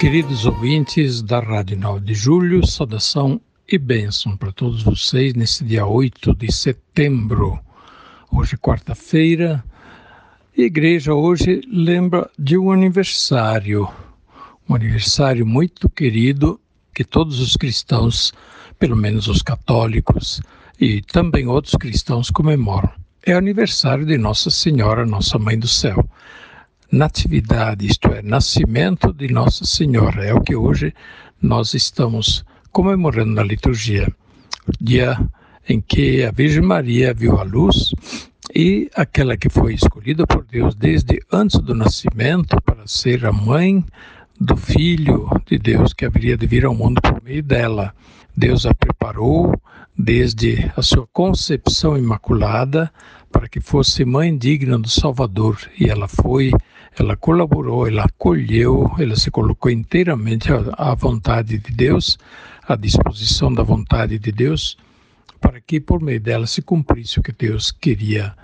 Queridos ouvintes da Rádio 9 de Julho, saudação e bênção para todos vocês nesse dia 8 de setembro. Hoje, quarta-feira, a igreja hoje lembra de um aniversário, um aniversário muito querido que todos os cristãos, pelo menos os católicos e também outros cristãos comemoram. É o aniversário de Nossa Senhora, Nossa Mãe do Céu. Natividade, isto é, nascimento de Nossa Senhora, é o que hoje nós estamos comemorando na liturgia, o dia em que a Virgem Maria viu a luz e aquela que foi escolhida por Deus desde antes do nascimento para ser a mãe do Filho de Deus que haveria de vir ao mundo por meio dela. Deus a preparou desde a sua concepção imaculada para que fosse mãe digna do Salvador e ela foi, ela colaborou, ela acolheu, ela se colocou inteiramente à vontade de Deus à disposição da vontade de Deus, para que por meio dela se cumprisse o que Deus queria.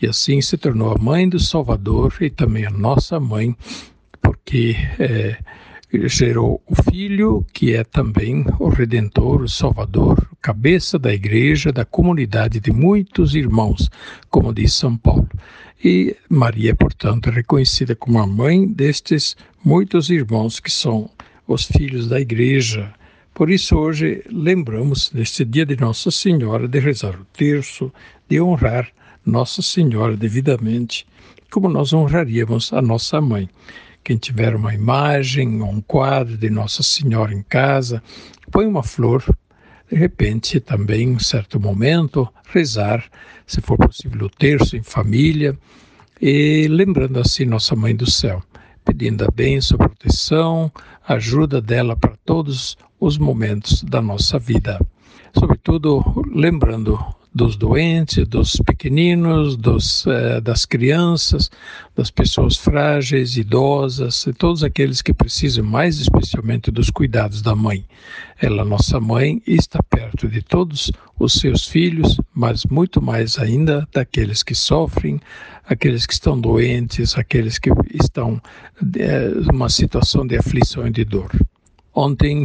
E assim se tornou a mãe do Salvador e também a nossa mãe, porque é, gerou o Filho, que é também o Redentor, o Salvador, cabeça da igreja, da comunidade de muitos irmãos, como diz São Paulo. E Maria, portanto, é reconhecida como a mãe destes muitos irmãos que são os filhos da igreja por isso, hoje lembramos, neste dia de Nossa Senhora, de rezar o terço, de honrar Nossa Senhora devidamente, como nós honraríamos a nossa mãe. Quem tiver uma imagem ou um quadro de Nossa Senhora em casa, põe uma flor, de repente, também, em certo momento, rezar, se for possível, o terço em família, e lembrando assim Nossa Mãe do Céu pedindo a bênção, a proteção, a ajuda dela para todos os momentos da nossa vida. Sobretudo lembrando dos doentes, dos pequeninos, dos, eh, das crianças, das pessoas frágeis, idosas, e todos aqueles que precisam mais especialmente dos cuidados da mãe. Ela, nossa mãe, está perto de todos os seus filhos, mas muito mais ainda daqueles que sofrem, aqueles que estão doentes, aqueles que estão eh, situação de aflição e de dor. Ontem,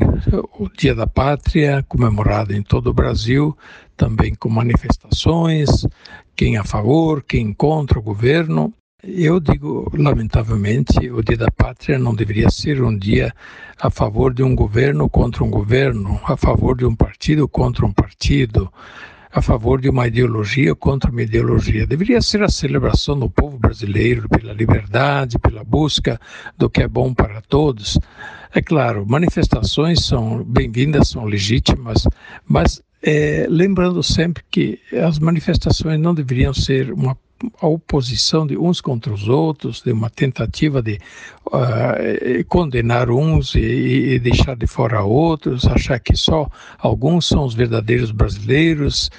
o Dia da Pátria, comemorado em todo o Brasil, também com manifestações, quem a favor, quem contra o governo. Eu digo, lamentavelmente, o Dia da Pátria não deveria ser um dia a favor de um governo contra um governo, a favor de um partido contra um partido, a favor de uma ideologia contra uma ideologia. Deveria ser a celebração do povo brasileiro pela liberdade, pela busca do que é bom para todos. É claro, manifestações são bem-vindas, são legítimas, mas é, lembrando sempre que as manifestações não deveriam ser uma a oposição de uns contra os outros, de uma tentativa de uh, condenar uns e, e, deixar de fora outros, achar que só alguns são os verdadeiros brasileiros.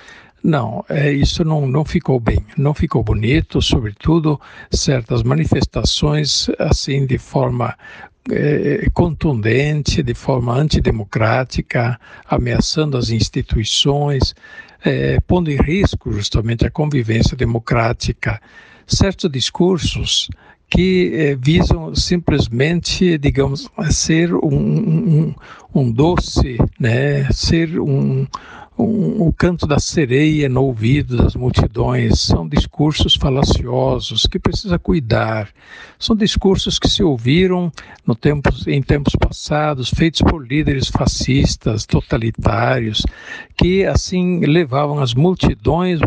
Não, é, isso não, não ficou bem, não ficou bonito, sobretudo certas manifestações assim de forma é, contundente, de forma antidemocrática, ameaçando as instituições, é, pondo em risco justamente a convivência democrática. Certos discursos que é, visam simplesmente, digamos, ser um, um, um doce, né, ser um, um, o canto da sereia no ouvido das multidões. São discursos falaciosos que precisa cuidar. São discursos que se ouviram no em tempos passados, feitos por líderes fascistas, totalitários, que assim levavam as multidões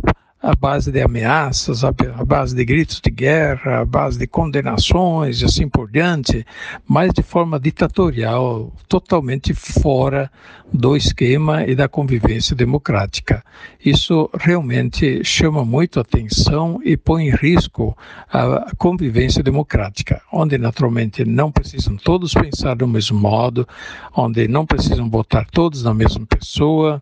à base de ameaças, à base de gritos de guerra, à base de condenações e assim por diante, mas de forma ditatorial, totalmente fora do esquema e da convivência democrática. Isso realmente chama muito atenção e põe em risco a convivência democrática, onde naturalmente não precisam todos pensar do mesmo modo, onde não precisam votar todos na mesma pessoa,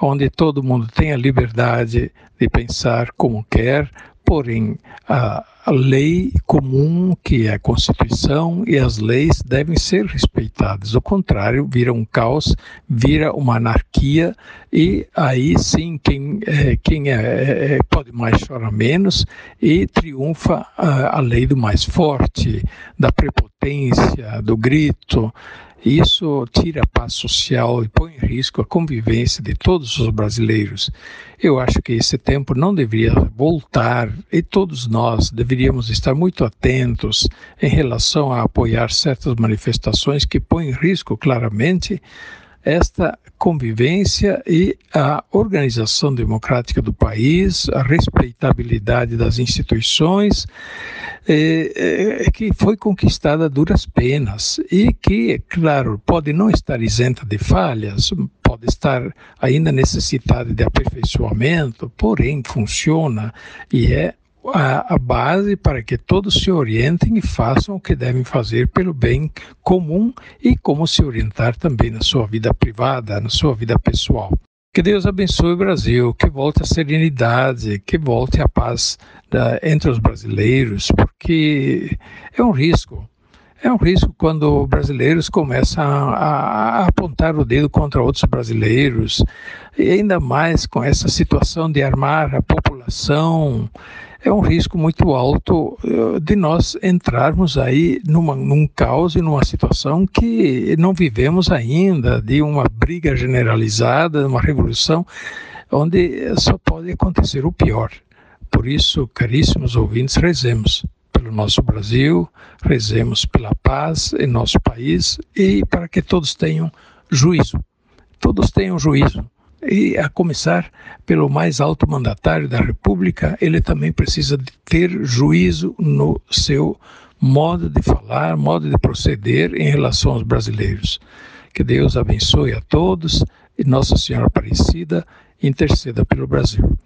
onde todo mundo tem a liberdade de pensar como quer, porém a, a, lei comum, que é a Constituição, e as leis devem ser respeitadas. O contrário, vira um caos, vira uma anarquia, e aí sim quem, é, quem é, é, é pode mais chora menos, e triunfa a, a lei do mais forte, da prepotência, do grito. Isso tira a paz social e põe em risco a convivência de todos os brasileiros. Eu acho que esse tempo não deveria voltar e todos nós deveríamos estar muito atentos em relação a apoiar certas manifestações que põem em risco claramente esta convivência e a organização democrática do país, a respeitabilidade das instituições, é, é, que foi conquistada a duras penas e que, claro, pode não estar isenta de falhas, pode estar ainda necessitada de aperfeiçoamento, porém funciona e é a, a, base para que todos se orientem e façam o que devem fazer pelo bem comum e como se orientar também na sua vida privada, na sua vida pessoal. Que Deus abençoe o Brasil, que volte a serenidade, que volte a paz da, entre os brasileiros, porque é um risco. É um risco quando brasileiros começam a, a, apontar o dedo contra outros brasileiros, e ainda mais com essa situação de armar a população é um risco muito alto eh, de nós entrarmos aí numa, num caos e numa situação que não vivemos ainda, de uma briga generalizada, uma revolução, onde só pode acontecer o pior. Por isso, caríssimos ouvintes, rezemos pelo nosso Brasil, rezemos pela paz em nosso país e para que todos tenham juízo. Todos tenham juízo e a começar pelo mais alto mandatário da República, ele também precisa de ter juízo no seu modo de falar, modo de proceder em relação aos brasileiros. Que Deus abençoe a todos e Nossa Senhora Aparecida interceda pelo Brasil.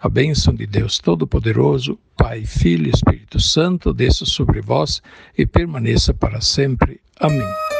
A bênção de Deus Todo-Poderoso, Pai, Filho e Espírito Santo, desça sobre vós e permaneça para sempre. Amém.